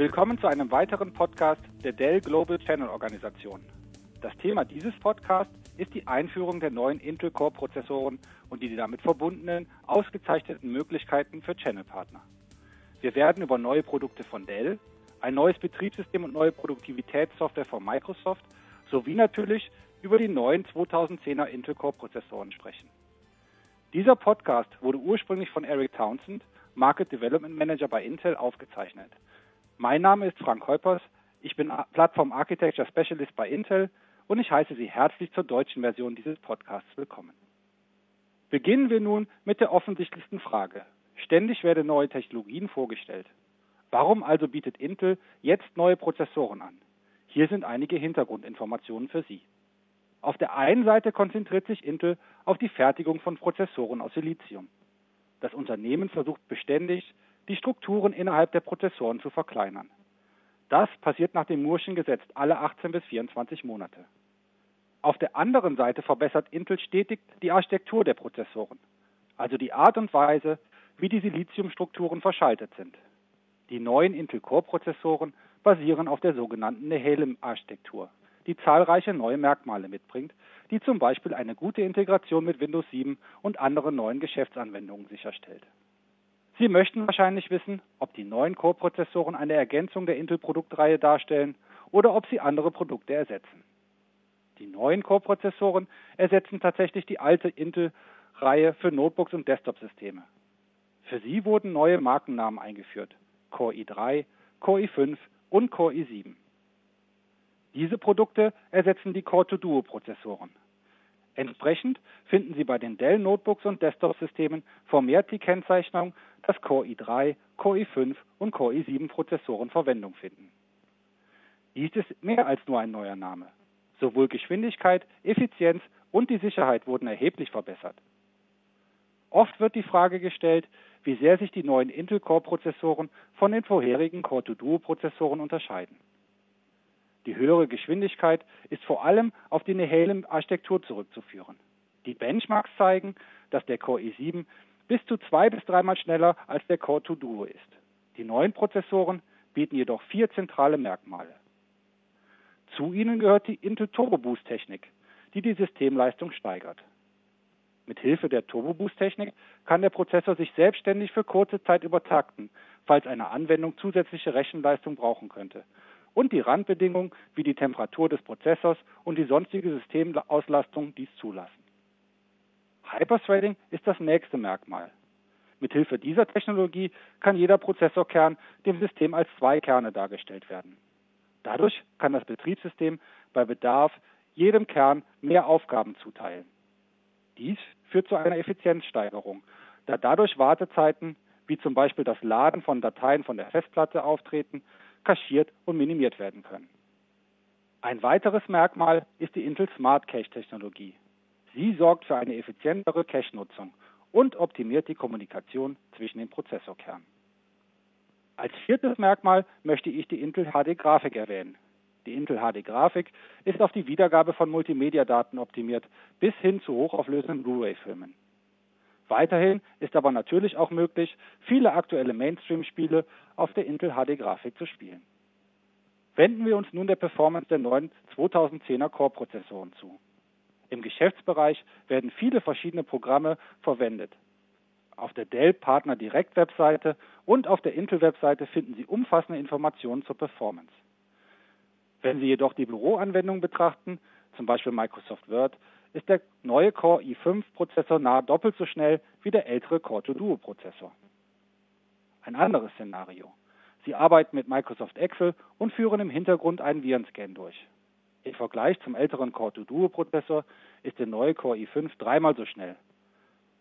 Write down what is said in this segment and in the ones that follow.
Willkommen zu einem weiteren Podcast der Dell Global Channel Organisation. Das Thema dieses Podcasts ist die Einführung der neuen Intel Core Prozessoren und die damit verbundenen ausgezeichneten Möglichkeiten für Channelpartner. Wir werden über neue Produkte von Dell, ein neues Betriebssystem und neue Produktivitätssoftware von Microsoft sowie natürlich über die neuen 2010er Intel Core Prozessoren sprechen. Dieser Podcast wurde ursprünglich von Eric Townsend, Market Development Manager bei Intel, aufgezeichnet. Mein Name ist Frank Heupers, ich bin Plattform Architecture Specialist bei Intel und ich heiße Sie herzlich zur deutschen Version dieses Podcasts willkommen. Beginnen wir nun mit der offensichtlichsten Frage. Ständig werden neue Technologien vorgestellt. Warum also bietet Intel jetzt neue Prozessoren an? Hier sind einige Hintergrundinformationen für Sie. Auf der einen Seite konzentriert sich Intel auf die Fertigung von Prozessoren aus Silizium. Das Unternehmen versucht beständig, die Strukturen innerhalb der Prozessoren zu verkleinern. Das passiert nach dem Murschen Gesetz alle 18 bis 24 Monate. Auf der anderen Seite verbessert Intel stetig die Architektur der Prozessoren, also die Art und Weise, wie die Siliziumstrukturen verschaltet sind. Die neuen Intel Core Prozessoren basieren auf der sogenannten Nehalem-Architektur, die zahlreiche neue Merkmale mitbringt, die zum Beispiel eine gute Integration mit Windows 7 und anderen neuen Geschäftsanwendungen sicherstellt. Sie möchten wahrscheinlich wissen, ob die neuen Core-Prozessoren eine Ergänzung der Intel-Produktreihe darstellen oder ob sie andere Produkte ersetzen. Die neuen Core-Prozessoren ersetzen tatsächlich die alte Intel-Reihe für Notebooks und Desktop-Systeme. Für sie wurden neue Markennamen eingeführt: Core i3, Core i5 und Core i7. Diese Produkte ersetzen die Core 2 Duo Prozessoren. Entsprechend finden Sie bei den Dell Notebooks und Desktop-Systemen vermehrt die Kennzeichnung, dass Core i3, Core i5 und Core i7 Prozessoren Verwendung finden. Dies ist mehr als nur ein neuer Name. Sowohl Geschwindigkeit, Effizienz und die Sicherheit wurden erheblich verbessert. Oft wird die Frage gestellt, wie sehr sich die neuen Intel Core Prozessoren von den vorherigen Core 2 Duo Prozessoren unterscheiden. Die höhere Geschwindigkeit ist vor allem auf die Nehalem-Architektur zurückzuführen. Die Benchmarks zeigen, dass der Core i7 bis zu zwei bis dreimal schneller als der Core 2 Duo ist. Die neuen Prozessoren bieten jedoch vier zentrale Merkmale. Zu ihnen gehört die Intel Turbo Boost Technik, die die Systemleistung steigert. Mit Hilfe der Turbo Boost Technik kann der Prozessor sich selbstständig für kurze Zeit übertakten, falls eine Anwendung zusätzliche Rechenleistung brauchen könnte und die Randbedingungen wie die Temperatur des Prozessors und die sonstige Systemauslastung dies zulassen. Hyperthreading ist das nächste Merkmal. Mithilfe dieser Technologie kann jeder Prozessorkern dem System als zwei Kerne dargestellt werden. Dadurch kann das Betriebssystem bei Bedarf jedem Kern mehr Aufgaben zuteilen. Dies führt zu einer Effizienzsteigerung, da dadurch Wartezeiten, wie zum Beispiel das Laden von Dateien von der Festplatte auftreten, kaschiert und minimiert werden können. Ein weiteres Merkmal ist die Intel Smart Cache Technologie. Sie sorgt für eine effizientere Cache-Nutzung und optimiert die Kommunikation zwischen den Prozessorkernen. Als viertes Merkmal möchte ich die Intel HD Grafik erwähnen. Die Intel HD Grafik ist auf die Wiedergabe von Multimedia-Daten optimiert, bis hin zu hochauflösenden Blu-ray-Filmen. Weiterhin ist aber natürlich auch möglich, viele aktuelle Mainstream-Spiele auf der Intel HD Grafik zu spielen. Wenden wir uns nun der Performance der neuen 2010er Core-Prozessoren zu. Im Geschäftsbereich werden viele verschiedene Programme verwendet. Auf der Dell Partner Direct Webseite und auf der Intel Webseite finden Sie umfassende Informationen zur Performance. Wenn Sie jedoch die Büroanwendung betrachten, zum Beispiel Microsoft Word, ist der neue Core i5-Prozessor nahe doppelt so schnell wie der ältere Core 2 Duo-Prozessor. Ein anderes Szenario. Sie arbeiten mit Microsoft Excel und führen im Hintergrund einen Virenscan durch. Im Vergleich zum älteren Core 2 Duo-Prozessor ist der neue Core i5 dreimal so schnell.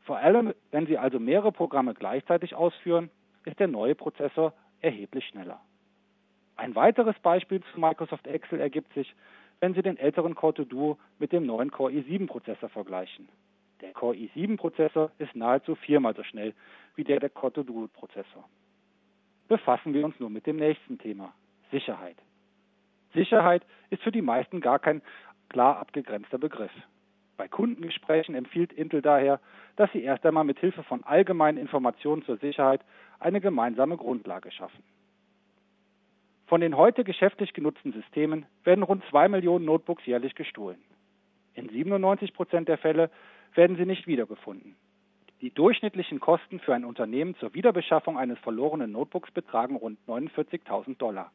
Vor allem, wenn Sie also mehrere Programme gleichzeitig ausführen, ist der neue Prozessor erheblich schneller. Ein weiteres Beispiel zu Microsoft Excel ergibt sich, wenn Sie den älteren Core 2 Duo mit dem neuen Core i7-Prozessor vergleichen. Der Core i7-Prozessor ist nahezu viermal so schnell wie der der Core 2 Duo-Prozessor. Befassen wir uns nun mit dem nächsten Thema, Sicherheit. Sicherheit ist für die meisten gar kein klar abgegrenzter Begriff. Bei Kundengesprächen empfiehlt Intel daher, dass sie erst einmal mit Hilfe von allgemeinen Informationen zur Sicherheit eine gemeinsame Grundlage schaffen. Von den heute geschäftlich genutzten Systemen werden rund 2 Millionen Notebooks jährlich gestohlen. In 97 Prozent der Fälle werden sie nicht wiedergefunden. Die durchschnittlichen Kosten für ein Unternehmen zur Wiederbeschaffung eines verlorenen Notebooks betragen rund 49.000 Dollar.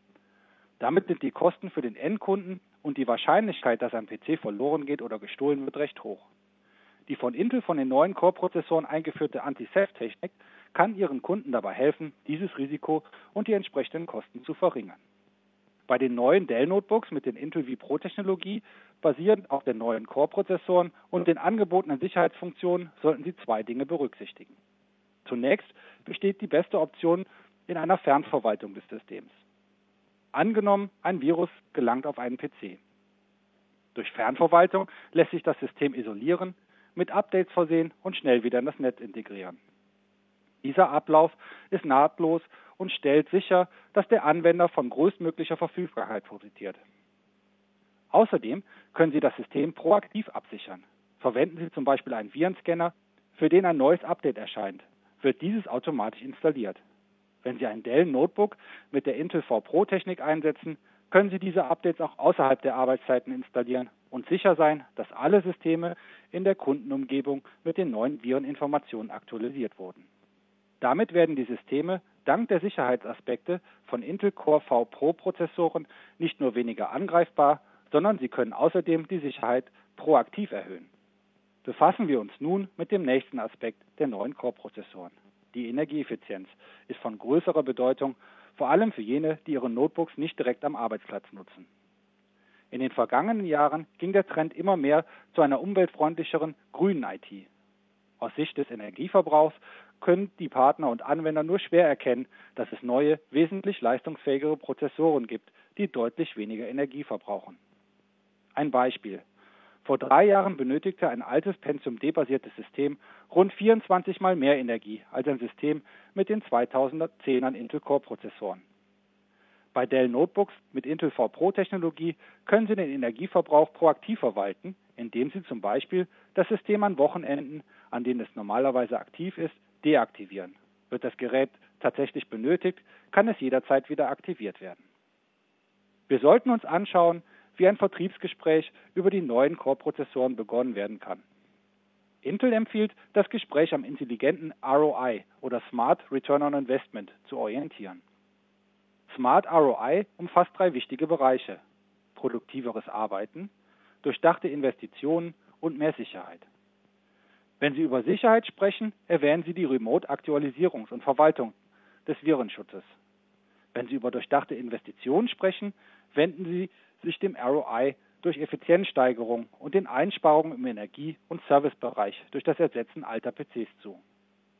Damit sind die Kosten für den Endkunden und die Wahrscheinlichkeit, dass ein PC verloren geht oder gestohlen wird, recht hoch. Die von Intel von den neuen Core-Prozessoren eingeführte Anti-Theft-Technik kann ihren Kunden dabei helfen, dieses Risiko und die entsprechenden Kosten zu verringern. Bei den neuen Dell-Notebooks mit den Intel vPro-Technologie basierend auf den neuen Core-Prozessoren und den angebotenen Sicherheitsfunktionen sollten Sie zwei Dinge berücksichtigen. Zunächst besteht die beste Option in einer Fernverwaltung des Systems. Angenommen, ein Virus gelangt auf einen PC. Durch Fernverwaltung lässt sich das System isolieren, mit Updates versehen und schnell wieder in das Netz integrieren. Dieser Ablauf ist nahtlos und stellt sicher, dass der Anwender von größtmöglicher Verfügbarkeit profitiert. Außerdem können Sie das System proaktiv absichern. Verwenden Sie zum Beispiel einen Virenscanner, für den ein neues Update erscheint, wird dieses automatisch installiert. Wenn Sie ein Dell Notebook mit der Intel V Pro Technik einsetzen, können Sie diese Updates auch außerhalb der Arbeitszeiten installieren und sicher sein, dass alle Systeme in der Kundenumgebung mit den neuen Vireninformationen aktualisiert wurden. Damit werden die Systeme dank der Sicherheitsaspekte von Intel Core V Pro Prozessoren nicht nur weniger angreifbar, sondern sie können außerdem die Sicherheit proaktiv erhöhen. Befassen wir uns nun mit dem nächsten Aspekt der neuen Core-Prozessoren. Die Energieeffizienz ist von größerer Bedeutung, vor allem für jene, die ihre Notebooks nicht direkt am Arbeitsplatz nutzen. In den vergangenen Jahren ging der Trend immer mehr zu einer umweltfreundlicheren grünen IT. Aus Sicht des Energieverbrauchs können die Partner und Anwender nur schwer erkennen, dass es neue, wesentlich leistungsfähigere Prozessoren gibt, die deutlich weniger Energie verbrauchen. Ein Beispiel. Vor drei Jahren benötigte ein altes Pentium D-basiertes System rund 24 mal mehr Energie als ein System mit den 2010ern Intel Core-Prozessoren. Bei Dell Notebooks mit Intel V Pro Technologie können Sie den Energieverbrauch proaktiv verwalten, indem Sie zum Beispiel das System an Wochenenden, an denen es normalerweise aktiv ist, deaktivieren. Wird das Gerät tatsächlich benötigt, kann es jederzeit wieder aktiviert werden. Wir sollten uns anschauen, wie ein Vertriebsgespräch über die neuen Core-Prozessoren begonnen werden kann. Intel empfiehlt, das Gespräch am intelligenten ROI oder Smart Return on Investment zu orientieren. Smart ROI umfasst drei wichtige Bereiche. Produktiveres Arbeiten, durchdachte Investitionen und mehr Sicherheit. Wenn Sie über Sicherheit sprechen, erwähnen Sie die Remote-Aktualisierungs- und Verwaltung des Virenschutzes. Wenn Sie über durchdachte Investitionen sprechen, wenden Sie sich dem ROI durch Effizienzsteigerung und den Einsparungen im Energie- und Servicebereich durch das Ersetzen alter PCs zu.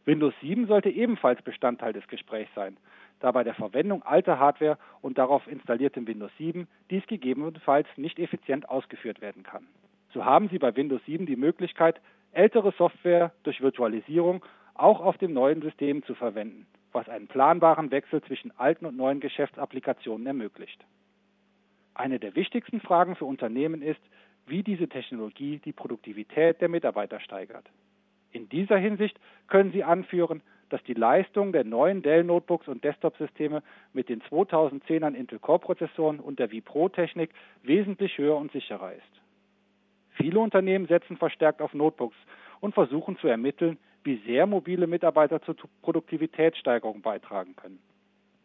Windows 7 sollte ebenfalls Bestandteil des Gesprächs sein, da bei der Verwendung alter Hardware und darauf installiertem Windows 7 dies gegebenenfalls nicht effizient ausgeführt werden kann. So haben Sie bei Windows 7 die Möglichkeit, ältere Software durch Virtualisierung auch auf dem neuen System zu verwenden, was einen planbaren Wechsel zwischen alten und neuen Geschäftsapplikationen ermöglicht. Eine der wichtigsten Fragen für Unternehmen ist, wie diese Technologie die Produktivität der Mitarbeiter steigert. In dieser Hinsicht können Sie anführen, dass die Leistung der neuen Dell-Notebooks und Desktop-Systeme mit den 2010ern Intel Core-Prozessoren und der vPro-Technik wesentlich höher und sicherer ist. Viele Unternehmen setzen verstärkt auf Notebooks und versuchen zu ermitteln, wie sehr mobile Mitarbeiter zur Produktivitätssteigerung beitragen können.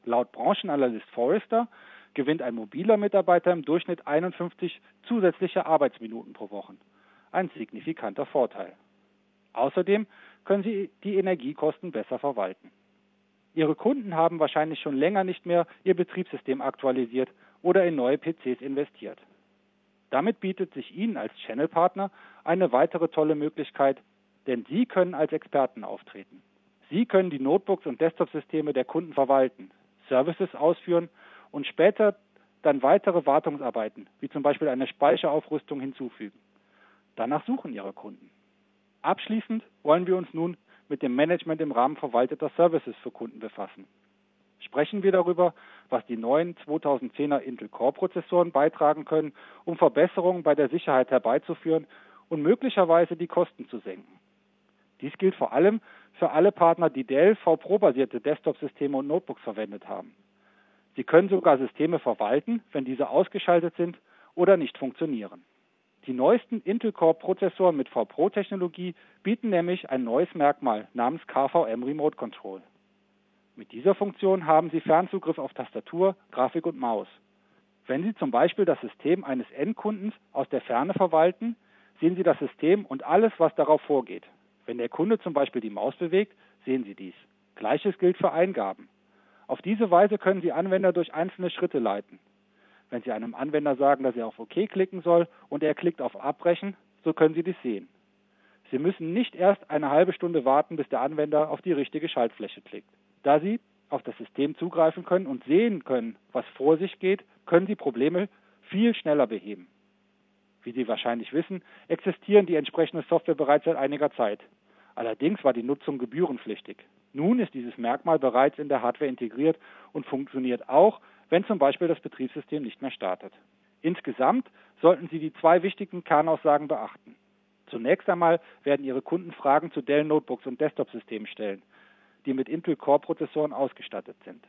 Laut Branchenanalyst Forrester gewinnt ein mobiler Mitarbeiter im Durchschnitt 51 zusätzliche Arbeitsminuten pro Woche. Ein signifikanter Vorteil. Außerdem können Sie die Energiekosten besser verwalten. Ihre Kunden haben wahrscheinlich schon länger nicht mehr ihr Betriebssystem aktualisiert oder in neue PCs investiert. Damit bietet sich Ihnen als Channel-Partner eine weitere tolle Möglichkeit, denn Sie können als Experten auftreten. Sie können die Notebooks und Desktop-Systeme der Kunden verwalten, Services ausführen und später dann weitere Wartungsarbeiten, wie zum Beispiel eine Speicheraufrüstung hinzufügen. Danach suchen Ihre Kunden. Abschließend wollen wir uns nun mit dem Management im Rahmen verwalteter Services für Kunden befassen. Sprechen wir darüber, was die neuen 2010er Intel Core Prozessoren beitragen können, um Verbesserungen bei der Sicherheit herbeizuführen und möglicherweise die Kosten zu senken. Dies gilt vor allem für alle Partner, die Dell V Pro basierte Desktop-Systeme und Notebooks verwendet haben. Sie können sogar Systeme verwalten, wenn diese ausgeschaltet sind oder nicht funktionieren. Die neuesten Intel Core Prozessoren mit VPRO-Technologie bieten nämlich ein neues Merkmal namens KVM Remote Control. Mit dieser Funktion haben Sie Fernzugriff auf Tastatur, Grafik und Maus. Wenn Sie zum Beispiel das System eines Endkundens aus der Ferne verwalten, sehen Sie das System und alles, was darauf vorgeht. Wenn der Kunde zum Beispiel die Maus bewegt, sehen Sie dies. Gleiches gilt für Eingaben. Auf diese Weise können Sie Anwender durch einzelne Schritte leiten. Wenn Sie einem Anwender sagen, dass er auf OK klicken soll und er klickt auf Abbrechen, so können Sie dies sehen. Sie müssen nicht erst eine halbe Stunde warten, bis der Anwender auf die richtige Schaltfläche klickt. Da Sie auf das System zugreifen können und sehen können, was vor sich geht, können Sie Probleme viel schneller beheben. Wie Sie wahrscheinlich wissen, existieren die entsprechende Software bereits seit einiger Zeit. Allerdings war die Nutzung gebührenpflichtig. Nun ist dieses Merkmal bereits in der Hardware integriert und funktioniert auch, wenn zum Beispiel das Betriebssystem nicht mehr startet. Insgesamt sollten Sie die zwei wichtigen Kernaussagen beachten. Zunächst einmal werden Ihre Kunden Fragen zu Dell Notebooks und Desktop-Systemen stellen, die mit Intel Core-Prozessoren ausgestattet sind.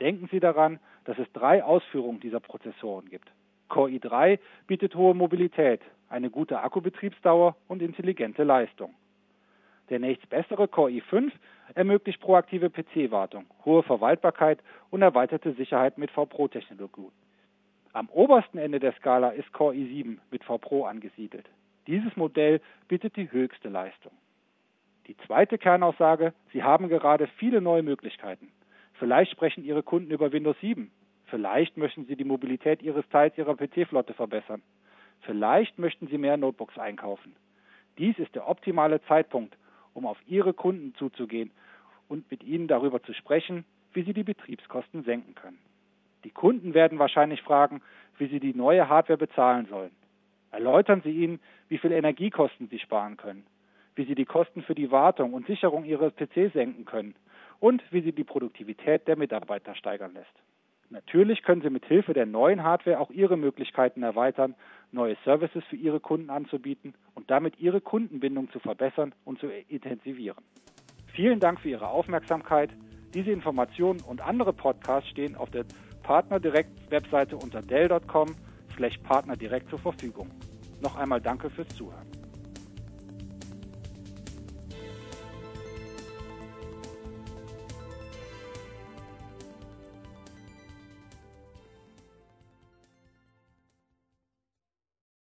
Denken Sie daran, dass es drei Ausführungen dieser Prozessoren gibt. Core i3 bietet hohe Mobilität, eine gute Akkubetriebsdauer und intelligente Leistung. Der nächstbessere Core i5 ermöglicht proaktive PC-Wartung, hohe Verwaltbarkeit und erweiterte Sicherheit mit VPRO-Technologie. Am obersten Ende der Skala ist Core i7 mit VPRO angesiedelt. Dieses Modell bietet die höchste Leistung. Die zweite Kernaussage, Sie haben gerade viele neue Möglichkeiten. Vielleicht sprechen Ihre Kunden über Windows 7. Vielleicht möchten Sie die Mobilität Ihres Teils Ihrer PC-Flotte verbessern. Vielleicht möchten Sie mehr Notebooks einkaufen. Dies ist der optimale Zeitpunkt, um auf Ihre Kunden zuzugehen und mit ihnen darüber zu sprechen, wie sie die Betriebskosten senken können. Die Kunden werden wahrscheinlich fragen, wie sie die neue Hardware bezahlen sollen. Erläutern Sie ihnen, wie viel Energiekosten sie sparen können, wie sie die Kosten für die Wartung und Sicherung ihres PC senken können und wie sie die Produktivität der Mitarbeiter steigern lässt. Natürlich können Sie mit Hilfe der neuen Hardware auch Ihre Möglichkeiten erweitern, neue Services für Ihre Kunden anzubieten und damit Ihre Kundenbindung zu verbessern und zu intensivieren. Vielen Dank für Ihre Aufmerksamkeit. Diese Informationen und andere Podcasts stehen auf der Partnerdirekt-Webseite unter dell.com slash partnerdirekt zur Verfügung. Noch einmal danke fürs Zuhören.